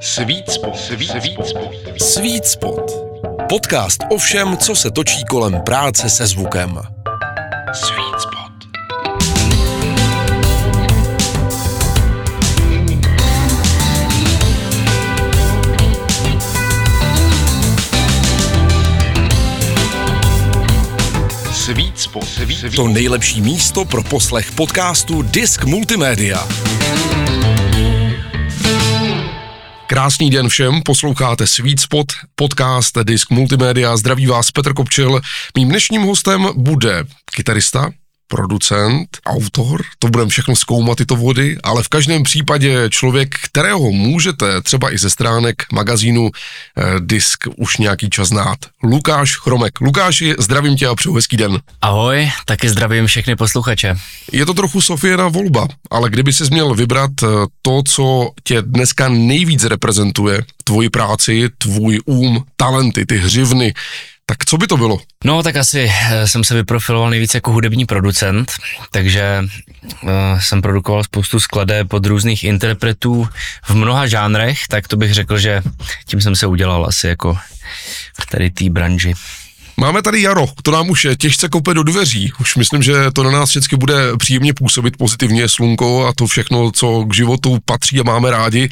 Sweet Spot. Sweet Spot. Sweet Spot. Podcast o všem, co se točí kolem práce se zvukem. Sweet Spot. Sweet Spot. Sweet Spot. To nejlepší místo pro poslech podcastu Disk Multimédia. Krásný den všem, posloucháte Sweet Spot, podcast Disk Multimédia. Zdraví vás Petr Kopčil. Mým dnešním hostem bude kytarista, producent, autor, to budeme všechno zkoumat tyto vody, ale v každém případě člověk, kterého můžete třeba i ze stránek magazínu eh, Disk už nějaký čas znát. Lukáš Chromek. Lukáši, zdravím tě a přeju hezký den. Ahoj, taky zdravím všechny posluchače. Je to trochu Sofiena volba, ale kdyby si měl vybrat eh, to, co tě dneska nejvíc reprezentuje, tvoji práci, tvůj um, talenty, ty hřivny, tak co by to bylo? No tak asi eh, jsem se vyprofiloval nejvíc jako hudební producent, takže uh, jsem produkoval spoustu skladeb pod různých interpretů v mnoha žánrech, tak to bych řekl, že tím jsem se udělal asi jako v tady té branži. Máme tady jaro, to nám už těžce kope do dveří. Už myslím, že to na nás všechny bude příjemně působit pozitivně, slunko a to všechno, co k životu patří a máme rádi.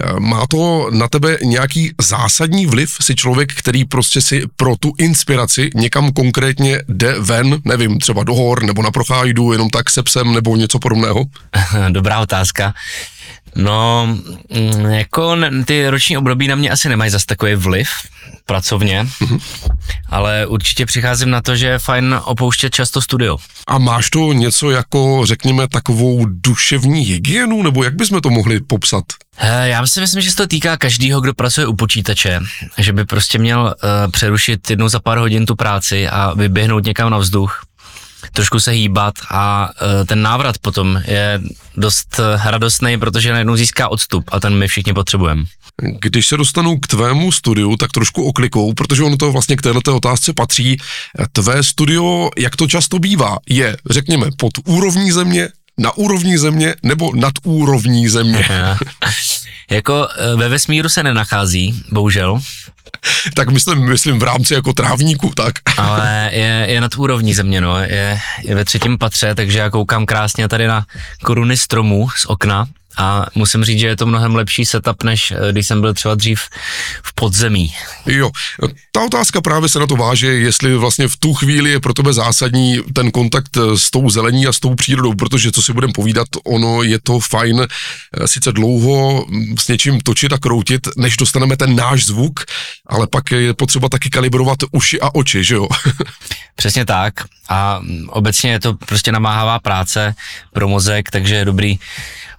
Eh, Má to na tebe nějaký zásadní vliv? Jsi člověk, který prostě si pro tu inspiraci někam konkrétně jde ven, nevím, třeba do hor nebo na procházku, jenom tak se psem nebo něco podobného? Dobrá otázka. No, mm, jako ty roční období na mě asi nemají zas takový vliv pracovně, ale určitě přicházím na to, že je fajn opouštět často studio. A máš to něco jako, řekněme, takovou duševní hygienu, nebo jak bychom to mohli popsat? Já si myslím, že se to týká každého, kdo pracuje u počítače, že by prostě měl uh, přerušit jednou za pár hodin tu práci a vyběhnout někam na vzduch, trošku se hýbat a uh, ten návrat potom je dost uh, radostný, protože najednou získá odstup a ten my všichni potřebujeme. Když se dostanu k tvému studiu, tak trošku oklikou, protože ono to vlastně k této otázce patří. Tvé studio, jak to často bývá, je, řekněme, pod úrovní země, na úrovni země nebo nad úrovní země. jako uh, ve vesmíru se nenachází, bohužel, tak myslím, myslím v rámci jako trávníku, tak. ale je, je nad úrovní země, no. je, je ve třetím patře, takže já koukám krásně tady na koruny stromů z okna a musím říct, že je to mnohem lepší setup, než eh, když jsem byl třeba dřív v podzemí. Jo, ta otázka právě se na to váže, jestli vlastně v tu chvíli je pro tebe zásadní ten kontakt s tou zelení a s tou přírodou, protože co si budeme povídat, ono je to fajn eh, sice dlouho mm, s něčím točit a kroutit, než dostaneme ten náš zvuk, ale pak je potřeba taky kalibrovat uši a oči, že jo? Přesně tak a mm, obecně je to prostě namáhavá práce pro mozek, takže je dobrý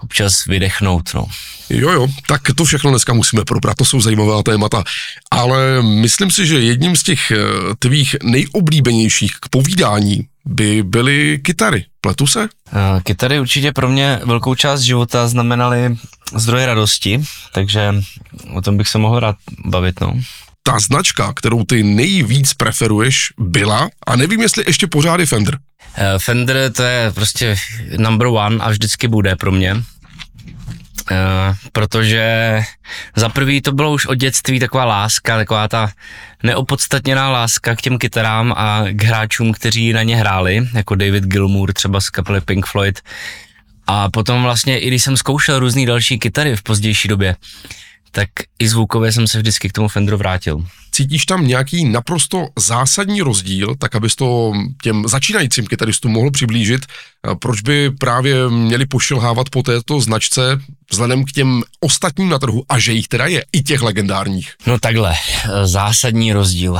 občas vydechnout, no. Jo, jo, tak to všechno dneska musíme probrat, to jsou zajímavá témata. Ale myslím si, že jedním z těch eh, tvých nejoblíbenějších k povídání by byly kytary. Pletu se? Eh, Kytary určitě pro mě velkou část života znamenaly zdroje radosti, takže o tom bych se mohl rád bavit, no. Ta značka, kterou ty nejvíc preferuješ, byla, a nevím, jestli ještě pořád je Fender. Eh, Fender to je prostě number one a vždycky bude pro mě. Uh, protože za prvý to bylo už od dětství taková láska, taková ta neopodstatněná láska k těm kytarám a k hráčům, kteří na ně hráli, jako David Gilmour třeba z kapely Pink Floyd. A potom vlastně, i když jsem zkoušel různé další kytary v pozdější době, tak i zvukově jsem se vždycky k tomu Fenderu vrátil. Cítíš tam nějaký naprosto zásadní rozdíl, tak abys to těm začínajícím kytaristům mohl přiblížit, a proč by právě měli pošilhávat po této značce vzhledem k těm ostatním na trhu, a že jich teda je, i těch legendárních. No takhle, eh, zásadní rozdíl.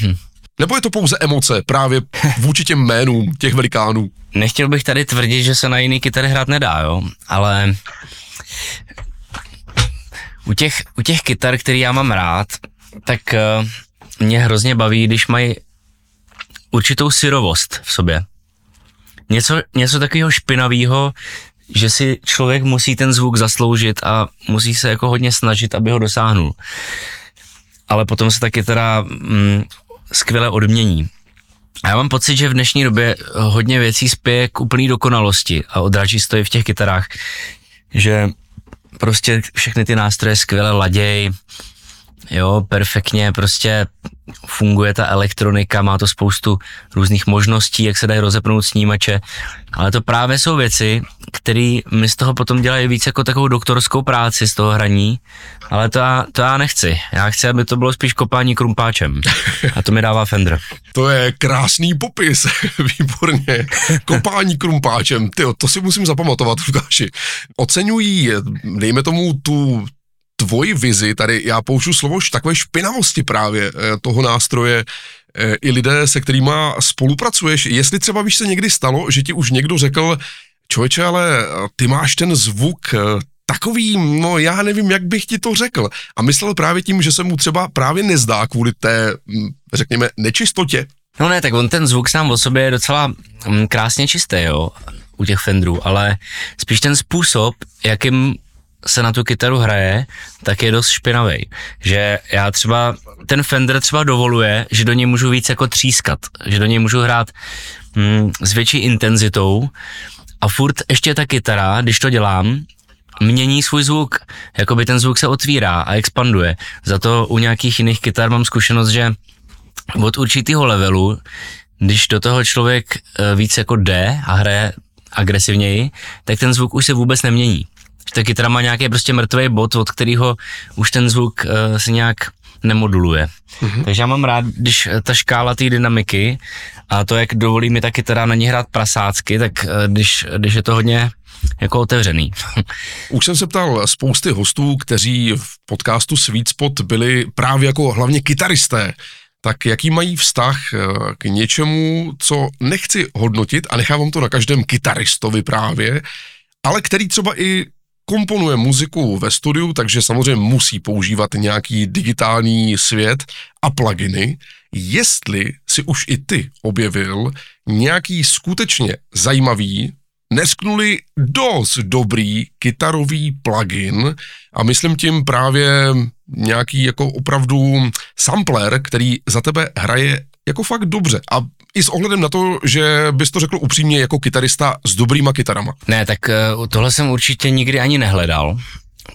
Nebo je to pouze emoce právě vůči těm jménům těch velikánů? Nechtěl bych tady tvrdit, že se na jiný kytary hrát nedá, jo, ale u těch, u těch kytar, který já mám rád, tak uh, mě hrozně baví, když mají určitou syrovost v sobě. Něco, něco takového špinavého, že si člověk musí ten zvuk zasloužit a musí se jako hodně snažit, aby ho dosáhnul. Ale potom se ta kytara mm, skvěle odmění. A já mám pocit, že v dnešní době hodně věcí spěje k úplný dokonalosti a odráží se to i v těch kytarách, že prostě všechny ty nástroje skvěle laděj, jo, perfektně, prostě funguje ta elektronika, má to spoustu různých možností, jak se dají rozepnout snímače, ale to právě jsou věci, které mi z toho potom dělají víc jako takovou doktorskou práci z toho hraní, ale to já, to já nechci. Já chci, aby to bylo spíš kopání krumpáčem a to mi dává Fender. To je krásný popis, výborně. Kopání krumpáčem, ty, to si musím zapamatovat, Lukáši. Oceňují, dejme tomu, tu tvoji vizi, tady já použiju slovo takové špinavosti právě eh, toho nástroje, eh, i lidé, se kterými spolupracuješ, jestli třeba víš se někdy stalo, že ti už někdo řekl, člověče, ale eh, ty máš ten zvuk takový, no já nevím, jak bych ti to řekl. A myslel právě tím, že se mu třeba právě nezdá kvůli té, hm, řekněme, nečistotě. No ne, tak on ten zvuk sám o sobě je docela hm, krásně čistý, jo, u těch Fendrů, ale spíš ten způsob, jakým se na tu kytaru hraje, tak je dost špinavý. Že já třeba, ten Fender třeba dovoluje, že do něj můžu víc jako třískat, že do něj můžu hrát mm, s větší intenzitou a furt ještě ta kytara, když to dělám, mění svůj zvuk, jako by ten zvuk se otvírá a expanduje. Za to u nějakých jiných kytar mám zkušenost, že od určitého levelu, když do toho člověk e, víc jako jde a hraje agresivněji, tak ten zvuk už se vůbec nemění že ta kytara má nějaký prostě mrtvý bod, od kterého už ten zvuk uh, se nějak nemoduluje. Mm-hmm. Takže já mám rád, když ta škála té dynamiky a to, jak dovolí mi ta kytara na ní hrát prasácky, tak uh, když, když je to hodně jako otevřený. Už jsem se ptal spousty hostů, kteří v podcastu Sweet Spot byli právě jako hlavně kytaristé, tak jaký mají vztah eh, k něčemu, co nechci hodnotit a nechávám to na každém kytaristovi právě, ale který třeba i komponuje muziku ve studiu, takže samozřejmě musí používat nějaký digitální svět a pluginy. Jestli si už i ty objevil nějaký skutečně zajímavý, nesknuli dost dobrý kytarový plugin a myslím tím právě nějaký jako opravdu sampler, který za tebe hraje jako fakt dobře a i s ohledem na to, že bys to řekl upřímně jako kytarista s dobrýma kytarama. Ne, tak eh, tohle jsem určitě nikdy ani nehledal,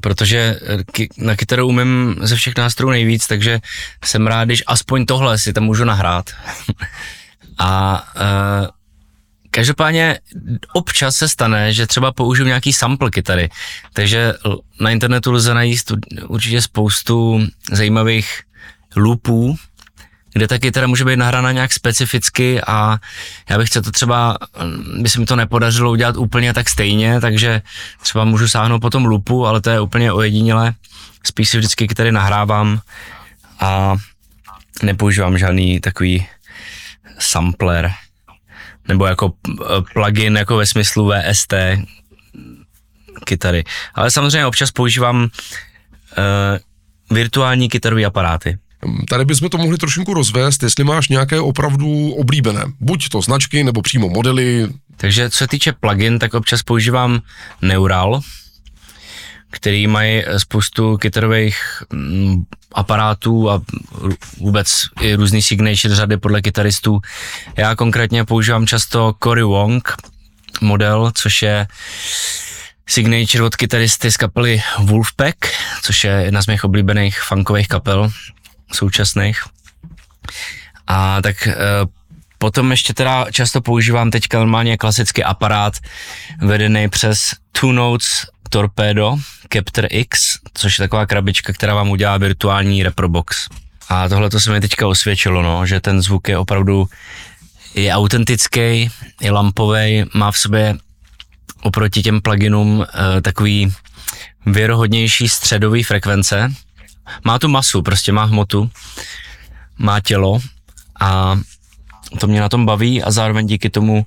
protože eh, na kytaru umím ze všech nástrojů nejvíc, takže jsem rád, když aspoň tohle si tam můžu nahrát. A uh, Každopádně občas se stane, že třeba použiju nějaký sample kytary, takže na internetu lze najít určitě spoustu zajímavých loopů, kde ta kytara může být nahrána nějak specificky a já bych se to třeba, by se mi to nepodařilo udělat úplně tak stejně, takže třeba můžu sáhnout po tom lupu, ale to je úplně ojedinělé. Spíš si vždycky kytary nahrávám a nepoužívám žádný takový sampler nebo jako plugin jako ve smyslu VST kytary. Ale samozřejmě občas používám uh, virtuální kytarové aparáty. Tady bychom to mohli trošinku rozvést, jestli máš nějaké opravdu oblíbené, buď to značky nebo přímo modely. Takže co se týče plugin, tak občas používám Neural, který mají spoustu kytarových mm, aparátů a vůbec i různý signature řady podle kytaristů. Já konkrétně používám často Cory Wong model, což je signature od kytaristy z kapely Wolfpack, což je jedna z mých oblíbených funkových kapel současných. A tak e, potom ještě teda často používám teďka normálně klasický aparát vedený přes Two Notes Torpedo Capture X, což je taková krabička, která vám udělá virtuální reprobox. A tohle to se mi teďka osvědčilo, no, že ten zvuk je opravdu je autentický, je lampový, má v sobě oproti těm pluginům e, takový věrohodnější středový frekvence, má tu masu, prostě má hmotu, má tělo a to mě na tom baví a zároveň díky tomu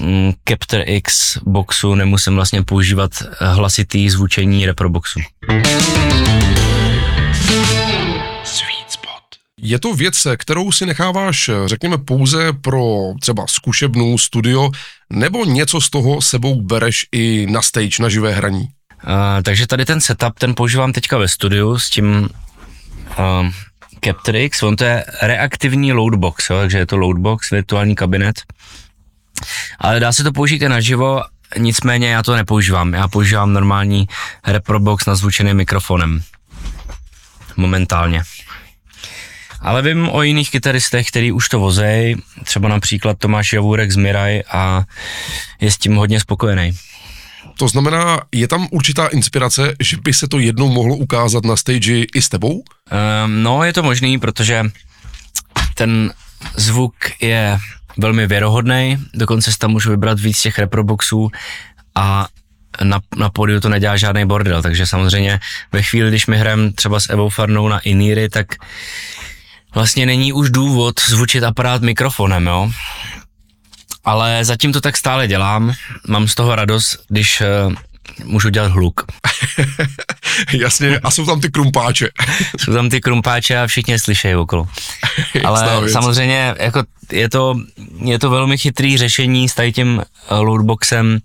mm, Capture X boxu nemusím vlastně používat hlasitý zvučení reproboxu. Je to věc, kterou si necháváš, řekněme, pouze pro třeba zkušebnu, studio, nebo něco z toho sebou bereš i na stage, na živé hraní? Uh, takže tady ten setup, ten používám teďka ve studiu s tím uh, Captrix, on to je reaktivní loadbox, jo, takže je to loadbox, virtuální kabinet. Ale dá se to použít i naživo nicméně já to nepoužívám. Já používám normální reprobox nazvučeným mikrofonem. Momentálně. Ale vím o jiných kytaristech, který už to vozej, třeba například Tomáš Javůrek z Miraj a je s tím hodně spokojený. To znamená, je tam určitá inspirace, že by se to jednou mohlo ukázat na stage i s tebou? Um, no, je to možný, protože ten zvuk je velmi věrohodný, dokonce si tam můžu vybrat víc těch reproboxů a na, na pódiu to nedělá žádný bordel, takže samozřejmě ve chvíli, když my hrajeme třeba s Evou Farnou na Iníry, tak vlastně není už důvod zvučit aparát mikrofonem, jo. Ale zatím to tak stále dělám, mám z toho radost, když uh, můžu dělat hluk. Jasně, a jsou tam ty krumpáče. jsou tam ty krumpáče a všichni je slyšejí okolo. Ale samozřejmě jako je, to, je to velmi chytrý řešení s tady tím loadboxem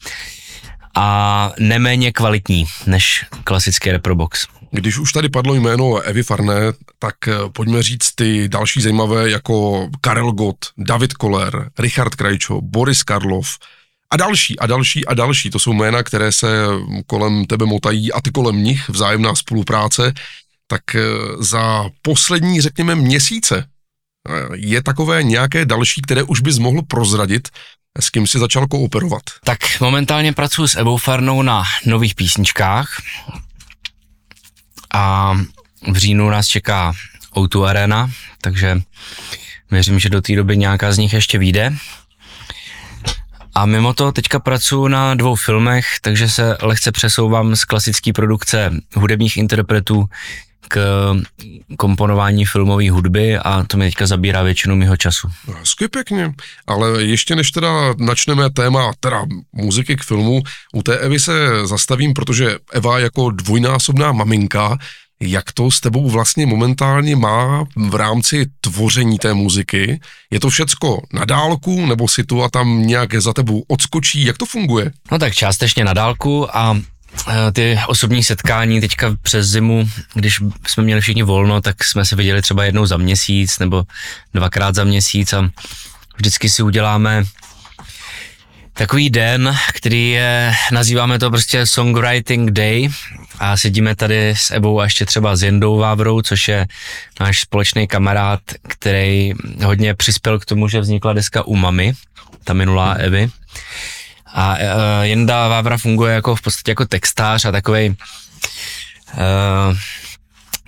a neméně kvalitní než klasický reprobox. Když už tady padlo jméno Evy Farné, tak eh, pojďme říct ty další zajímavé jako Karel Gott, David Koller, Richard Krajčo, Boris Karlov a další a další a další. To jsou jména, které se kolem tebe motají a ty kolem nich, vzájemná spolupráce. Tak eh, za poslední, řekněme, měsíce eh, je takové nějaké další, které už bys mohl prozradit, s kým si začal kooperovat? Tak momentálně pracuji s Ebou Farnou na nových písničkách a v říjnu nás čeká O2 Arena, takže věřím, že do té doby nějaká z nich ještě vyjde. A mimo to teďka pracuji na dvou filmech, takže se lehce přesouvám z klasické produkce hudebních interpretů k komponování filmové hudby a to mi teďka zabírá většinu mého času. Hezky pěkně, ale ještě než teda načneme téma teda muziky k filmu, u té Evy se zastavím, protože Eva jako dvojnásobná maminka jak to s tebou vlastně momentálně má v rámci tvoření té muziky? Je to všecko na dálku, nebo si tu a tam nějak za tebou odskočí? Jak to funguje? No tak částečně na dálku a ty osobní setkání teďka přes zimu, když jsme měli všichni volno, tak jsme se viděli třeba jednou za měsíc nebo dvakrát za měsíc a vždycky si uděláme takový den, který je, nazýváme to prostě Songwriting Day a sedíme tady s Ebou a ještě třeba s Jendou Vávrou, což je náš společný kamarád, který hodně přispěl k tomu, že vznikla deska Umami, ta minulá Evy. A uh, Jenda Vávra funguje jako v podstatě jako textář a takový uh, e,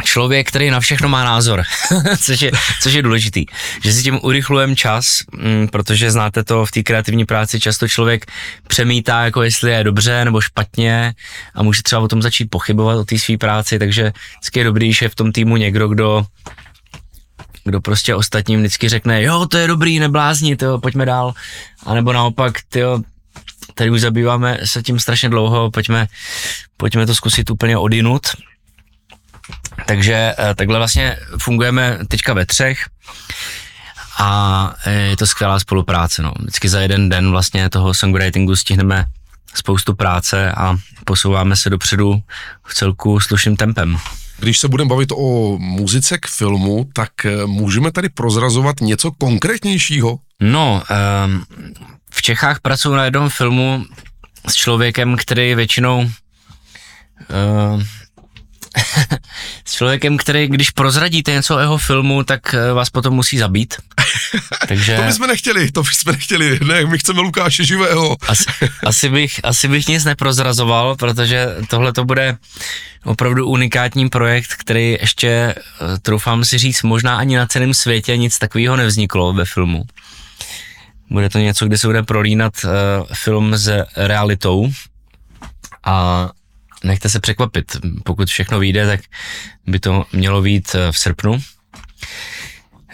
člověk, který na všechno má názor, což, je, což je důležitý. Že si tím urychlujeme čas, mm, protože znáte to v té kreativní práci, často člověk přemítá, jako jestli je dobře nebo špatně a může třeba o tom začít pochybovat o té své práci, takže vždycky je dobrý, že je v tom týmu někdo, kdo kdo prostě ostatním vždycky řekne, jo, to je dobrý, neblázni, to pojďme dál. A nebo naopak, tyjo, tady už zabýváme se tím strašně dlouho, pojďme, pojďme to zkusit úplně odinut takže eh, takhle vlastně fungujeme teďka ve třech a eh, je to skvělá spolupráce. No. Vždycky za jeden den vlastně toho songwritingu stihneme spoustu práce a posouváme se dopředu v celku slušným tempem. Když se budeme bavit o muzice k filmu, tak eh, můžeme tady prozrazovat něco konkrétnějšího? No, um, v Čechách pracuji na jednom filmu s člověkem, který většinou uh, s člověkem, který, když prozradíte něco o jeho filmu, tak eh, vás potom musí zabít. Takže... to bychom nechtěli, to bychom nechtěli, ne, my chceme Lukáše živého. asi, asi, bych, asi bych nic neprozrazoval, protože tohle to bude opravdu unikátní projekt, který ještě, eh, troufám si říct, možná ani na celém světě nic takového nevzniklo ve filmu. Bude to něco, kde se bude prolínat uh, film s realitou a nechte se překvapit. Pokud všechno vyjde, tak by to mělo být eh, v srpnu.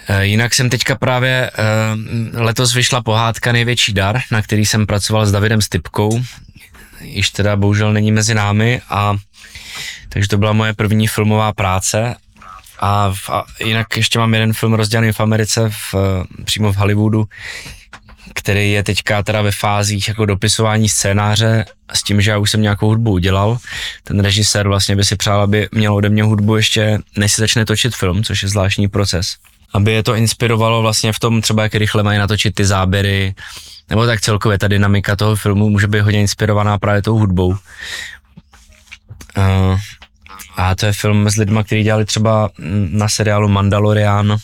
Eh, jinak jsem teďka právě, letos vyšla pohádka Největší dar, na který jsem pracoval s Davidem Stipkou, již teda bohužel není mezi námi a takže to byla moje první filmová práce a, v, a jinak ještě mám jeden film rozdělaný v Americe, v, přímo v Hollywoodu, který je teďka teda ve fázích jako dopisování scénáře s tím, že já už jsem nějakou hudbu udělal. Ten režisér vlastně by si přál, aby měl ode mě hudbu ještě, než se začne točit film, což je zvláštní proces. Aby je to inspirovalo vlastně v tom třeba, jak rychle mají natočit ty záběry, nebo tak celkově ta dynamika toho filmu může být hodně inspirovaná právě tou hudbou. Uh, a to je film s lidmi, kteří dělali třeba na seriálu Mandalorian,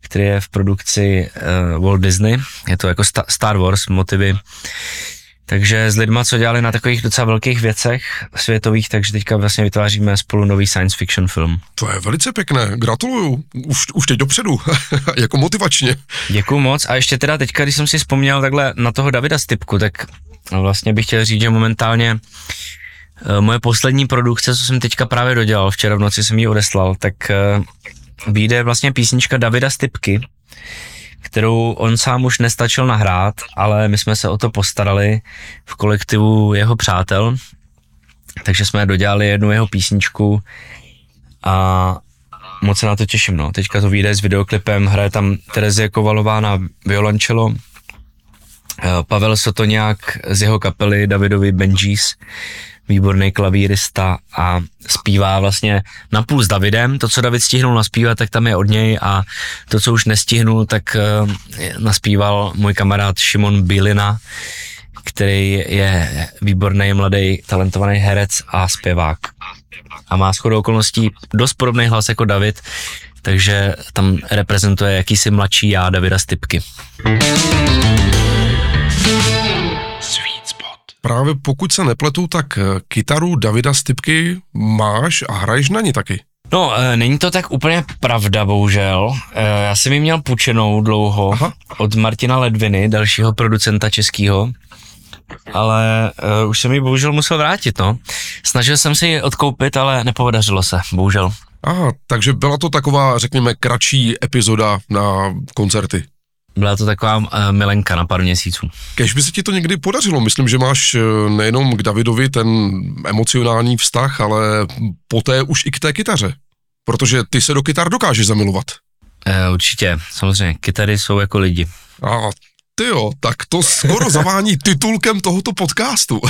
který je v produkci uh, Walt Disney. Je to jako Star Wars motivy. Takže s lidma, co dělali na takových docela velkých věcech světových, takže teďka vlastně vytváříme spolu nový science fiction film. To je velice pěkné, gratuluju. Už, už teď dopředu, jako motivačně. Děkuju moc a ještě teda teďka, když jsem si vzpomněl takhle na toho Davida Stipku, tak vlastně bych chtěl říct, že momentálně eh, moje poslední produkce, co jsem teďka právě dodělal, včera v noci jsem ji odeslal, tak eh, vyjde vlastně písnička Davida Stipky, kterou on sám už nestačil nahrát, ale my jsme se o to postarali v kolektivu jeho přátel, takže jsme dodělali jednu jeho písničku a moc se na to těším. No. Teďka to vyjde s videoklipem, hraje tam Terezie Kovalová na violončelo, eh, Pavel Sotoňák z jeho kapely Davidovi Benjis výborný klavírista a zpívá vlastně napůl s Davidem. To, co David stihnul naspívat, tak tam je od něj a to, co už nestihnul, tak uh, naspíval můj kamarád Šimon Bílina, který je výborný, mladý, talentovaný herec a zpěvák. A má shodou okolností dost podobný hlas jako David, takže tam reprezentuje jakýsi mladší já Davida Stipky. Právě pokud se nepletu, tak eh, kytaru Davida Stipky máš a hraješ na ní taky. No, e, není to tak úplně pravda, bohužel. E, já jsem ji měl půjčenou dlouho Aha. od Martina Ledviny, dalšího producenta českého, ale e, už jsem ji bohužel musel vrátit, no. Snažil jsem si ji odkoupit, ale nepovedařilo se, bohužel. Aha, takže byla to taková, řekněme, kratší epizoda na koncerty. Byla to taková uh, milenka na pár měsíců. Kež by se ti to někdy podařilo, myslím, že máš eh, nejenom k Davidovi ten emocionální vztah, ale poté už i k té kytaře. Protože ty se do kytar dokážeš zamilovat. Uh, určitě, samozřejmě, kytary jsou jako lidi. A ty jo, tak to skoro zavání titulkem tohoto podcastu.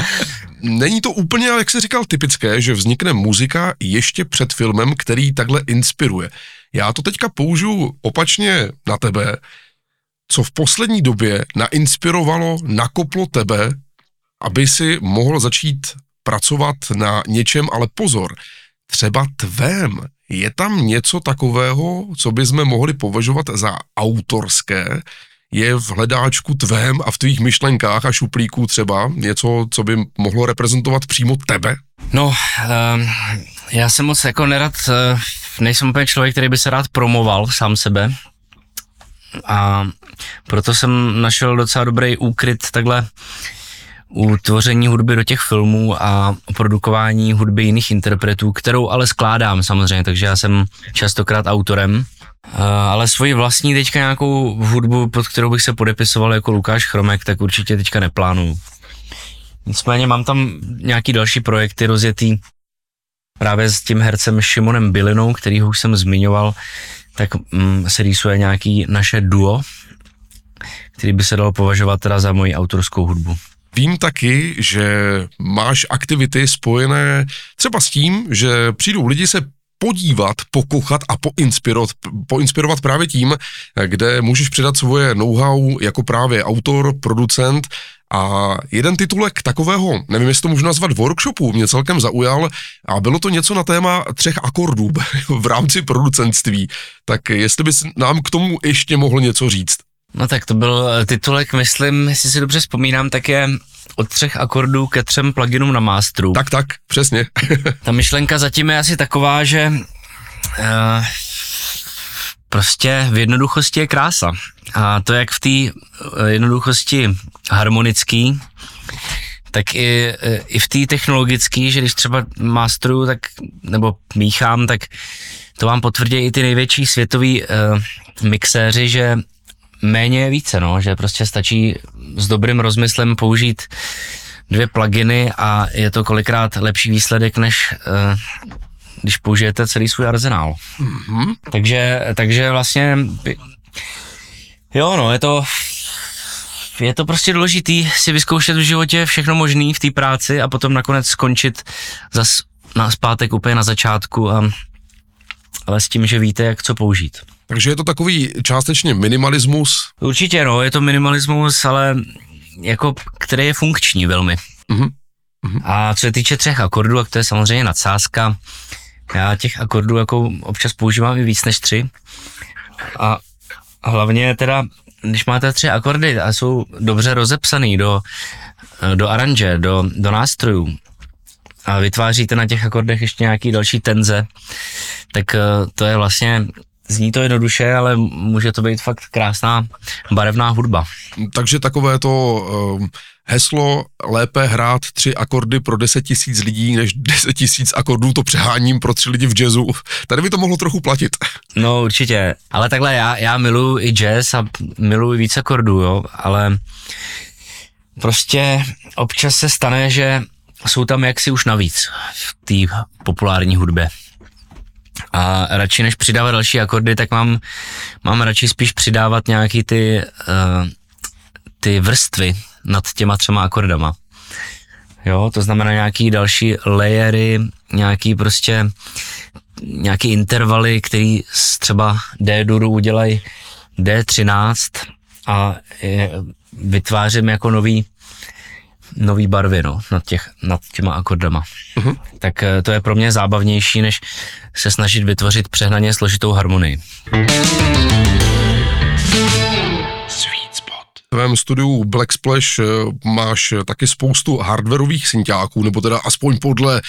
Není to úplně, jak jsi říkal, typické, že vznikne muzika ještě před filmem, který takhle inspiruje. Já to teďka použiju opačně na tebe co v poslední době nainspirovalo, nakoplo tebe, aby si mohl začít pracovat na něčem, ale pozor, třeba tvém. Je tam něco takového, co bychom mohli považovat za autorské, je v hledáčku tvém a v tvých myšlenkách a šuplíků třeba něco, co by mohlo reprezentovat přímo tebe? No, uh, já jsem moc jako nerad, uh, nejsem úplně člověk, který by se rád promoval sám sebe, a proto jsem našel docela dobrý úkryt takhle u tvoření hudby do těch filmů a produkování hudby jiných interpretů, kterou ale skládám samozřejmě, takže já jsem častokrát autorem, ale svoji vlastní teďka nějakou hudbu, pod kterou bych se podepisoval jako Lukáš Chromek, tak určitě teďka neplánuju. Nicméně mám tam nějaký další projekty rozjetý právě s tím hercem Šimonem Bilinou, který už jsem zmiňoval, tak mm, se rýsuje nějaký naše duo, který by se dalo považovat teda za moji autorskou hudbu. Vím taky, že máš aktivity spojené třeba s tím, že přijdou lidi se podívat, pokochat a poinspirovat, poinspirovat právě tím, kde můžeš předat svoje know-how jako právě autor, producent a jeden titulek takového, nevím, jestli to můžu nazvat workshopu, mě celkem zaujal a bylo to něco na téma třech akordů v rámci producentství. Tak jestli bys nám k tomu ještě mohl něco říct. No tak to byl eh, titulek, myslím, jestli si dobře vzpomínám, tak je od třech akordů ke třem pluginům na masteru. Tak, tak, přesně. Ta myšlenka zatím je asi taková, že uh, prostě v jednoduchosti je krása. A to jak v té eh, jednoduchosti harmonický, tak i, i v té technologické, že když třeba masteruju, tak, nebo míchám, tak to vám potvrdí i ty největší světoví uh, mixéři, že méně je více, no, že prostě stačí s dobrým rozmyslem použít dvě pluginy a je to kolikrát lepší výsledek, než uh, když použijete celý svůj arzenál. Mm-hmm. Takže, takže vlastně, jo no, je to, je to prostě důležitý si vyzkoušet v životě všechno možný v té práci a potom nakonec skončit zas na zpátek úplně na začátku a ale s tím, že víte, jak co použít. Takže je to takový částečně minimalismus. Určitě no, je to minimalismus, ale jako, který je funkční velmi. Mhm. A co se týče třech akordů, tak to je samozřejmě nadsázka. Já těch akordů jako občas používám i víc než tři. A hlavně teda, když máte tři akordy a jsou dobře rozepsaný do, do aranže, do, do nástrojů, a vytváříte na těch akordech ještě nějaký další tenze, tak eh, to je vlastně, zní to jednoduše, ale může to být fakt krásná barevná hudba. Takže takové to um, heslo lépe hrát tři akordy pro 10 tisíc lidí, než 10 tisíc akordů to přeháním pro tři lidi v jazzu. Tady by to mohlo trochu platit. No určitě, ale takhle já, já miluji i jazz a miluji víc akordů, jo, ale prostě občas se stane, že jsou tam jaksi už navíc v té populární hudbě. A radši než přidávat další akordy, tak mám, mám radši spíš přidávat nějaký ty, uh, ty vrstvy nad těma třema akordama. Jo, to znamená nějaký další layery, nějaký prostě nějaký intervaly, který z třeba D duru udělají D13 a je, vytvářím jako nový nový barvy no, nad, těch, nad těma akordama. Mhm. Tak eh, to je pro mě zábavnější, než se snažit vytvořit přehnaně složitou harmonii. Sweet spot. V tvém studiu Black Splash eh, máš taky spoustu hardwareových synťáků, nebo teda aspoň podle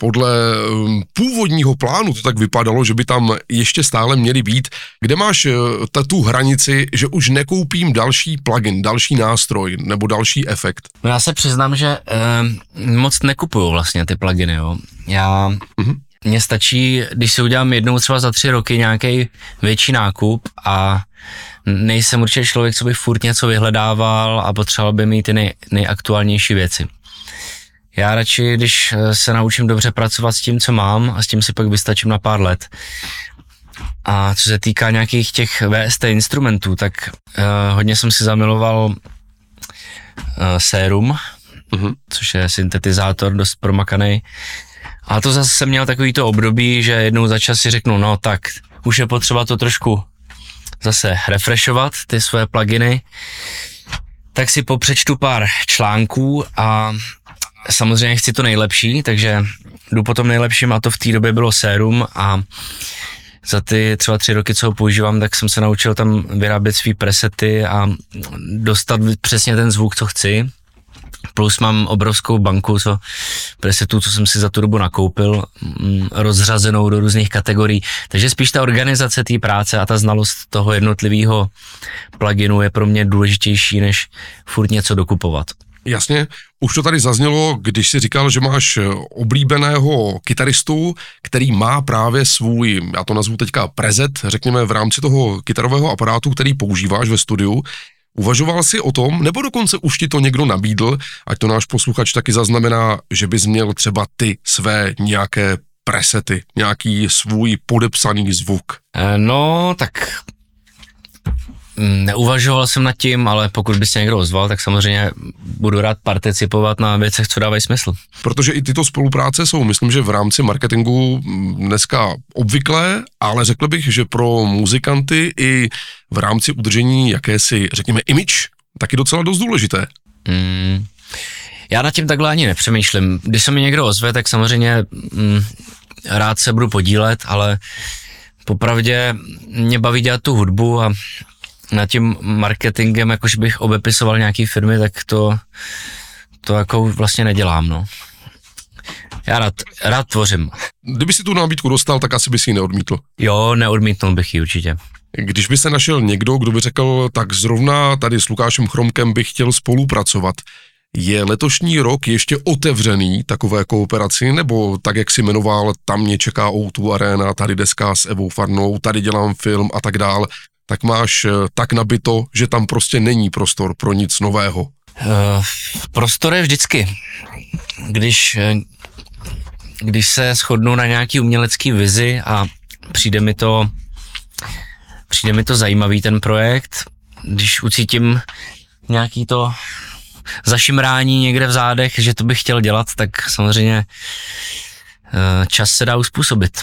podle um, původního plánu to tak vypadalo, že by tam ještě stále měly být. Kde máš uh, ta- tu hranici, že už nekoupím další plugin, další nástroj nebo další efekt? No já se přiznám, že eh, moc nekupuju vlastně ty pluginy, jo. Já, Mhm. mně stačí, když si udělám jednou třeba za tři roky nějaký větší nákup a nejsem určitě člověk, co by furt něco vyhledával a potřeboval by mít ty nej, nejaktuálnější věci. Já radši, když eh, se naučím dobře pracovat s tím, co mám a s tím si pak vystačím na pár let. A co se týká nějakých těch VST instrumentů, tak uh, hodně jsem si zamiloval uh, sérum, Mhm. což je syntetizátor dost promakaný. A to zase jsem měl takový to období, že jednou za čas si řeknu, no tak už je potřeba to trošku zase refreshovat, ty své pluginy. Tak si popřečtu pár článků a samozřejmě chci to nejlepší, takže jdu po tom nejlepším a to v té době bylo sérum a za ty třeba tři roky, co ho používám, tak jsem se naučil tam vyrábět svý presety a dostat přesně ten zvuk, co chci. Plus mám obrovskou banku co presetů, co jsem si za tu dobu nakoupil, mm, rozřazenou do různých kategorií. Takže spíš ta organizace té práce a ta znalost toho jednotlivého pluginu je pro mě důležitější, než furt něco dokupovat. Jasně, už to tady zaznělo, když si říkal, že máš eh, oblíbeného kytaristu, který má právě svůj, já to nazvu teďka prezet, řekněme v rámci toho kytarového aparátu, který používáš ve studiu. Uvažoval jsi o tom, nebo dokonce už ti to někdo nabídl, ať to náš posluchač taky zaznamená, že bys měl třeba ty své nějaké presety, nějaký svůj podepsaný zvuk. Eh, No, tak neuvažoval jsem nad tím, ale pokud by se někdo ozval, tak samozřejmě budu rád participovat na věcech, co dávají smysl. Protože i tyto spolupráce jsou, myslím, že v rámci marketingu mm, dneska obvyklé, ale řekl bych, že pro muzikanty i v rámci udržení jakési, řekněme, image, taky docela dost důležité. Mm. Já nad tím takhle ani nepřemýšlím. Když se mi někdo ozve, tak samozřejmě mm, rád se budu podílet, ale popravdě mě baví dělat tu hudbu a nad tím marketingem, jakož bych obepisoval nějaký firmy, tak to, to jako vlastně nedělám, no. Já rád, rád tvořím. Kdyby si tu nabídku dostal, tak asi by si ji neodmítl. Jo, neodmítnul bych ji určitě. Když by se našel někdo, kdo by řekl, tak zrovna tady s Lukášem Chromkem bych chtěl spolupracovat, je letošní rok ještě otevřený takové kooperaci, nebo tak, jak si jmenoval, tam mě čeká O2 Arena, tady deska s Evou Farnou, tady dělám film a tak dál, tak máš eh, tak nabito, že tam prostě není prostor pro nic nového. Uh, prostor je vždycky. Když, eh, když se shodnu na nějaký umělecký vizi a přijde mi to přijde mi to zajímavý ten projekt, když ucítím nějaký to zašimrání někde v zádech, že to bych chtěl dělat, tak samozřejmě čas se dá uspůsobit.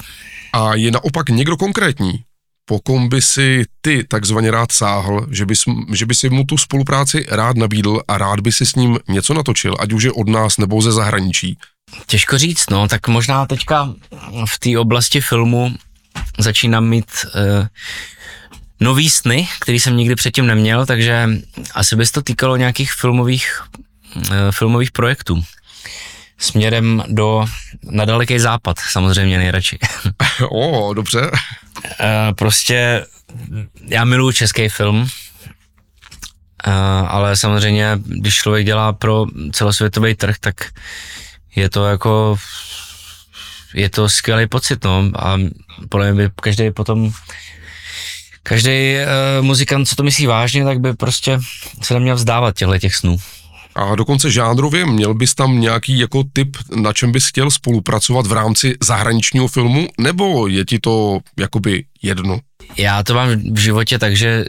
A je naopak někdo konkrétní, po kom by si ty takzvaně rád sáhl, že by, že by si mu tu spolupráci rád nabídl a rád by si s ním něco natočil, ať už je od nás nebo ze zahraničí? Těžko říct, no, tak možná teďka v té oblasti filmu začínám mít uh, nový sny, který jsem nikdy předtím neměl, takže asi by se to týkalo nějakých filmových, uh, filmových projektů. Směrem do, na daleký západ, samozřejmě nejradši. o, dobře. Uh, prostě já miluji český film, uh, ale samozřejmě, když člověk dělá pro celosvětový trh, tak je to jako, je to skvělý pocit, no, a podle mě by každý potom, každý uh, muzikant, co to myslí vážně, tak by prostě se neměl vzdávat těchto těch snů. A dokonce žánrově měl bys tam nějaký jako typ, na čem bys chtěl spolupracovat v rámci zahraničního filmu, nebo je ti to jakoby jedno? Já to mám v životě tak, že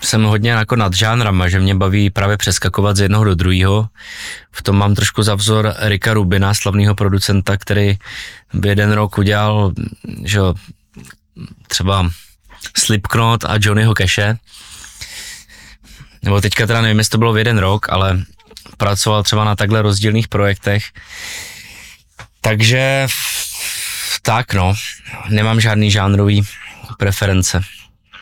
jsem hodně jako nad žánrama, že mě baví právě přeskakovat z jednoho do druhého. V tom mám trošku za vzor Rika Rubina, slavného producenta, který jeden rok udělal, že třeba Slipknot a Johnnyho Cache. Nebo teďka teda nevím, jestli to bylo v jeden rok, ale pracoval třeba na takhle rozdílných projektech. Takže tak no, nemám žádný žánrový preference.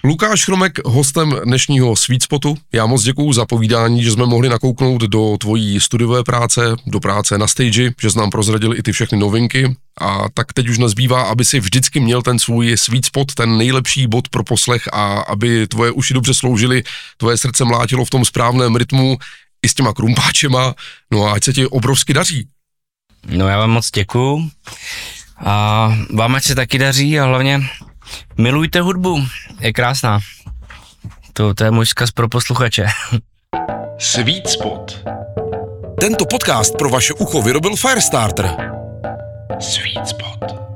Lukáš Chromek, hostem dnešního Sweet Spotu. Já moc děkuju za povídání, že jsme mohli nakouknout do tvojí studiové práce, do práce na stage, že jsi nám prozradil i ty všechny novinky. A tak teď už nezbývá, aby si vždycky měl ten svůj sweet spot, ten nejlepší bod pro poslech a aby tvoje uši dobře sloužily, tvoje srdce mlátilo v tom správném rytmu i s těma krumpáčema. No a ať se ti obrovsky daří. No já vám moc děkuju. A vám ať se taky daří a hlavně Milujte hudbu, je krásná. To, to je můj zkaz pro posluchače. Sweet Spot. Tento podcast pro vaše ucho vyrobil Firestarter. Sweet Spot.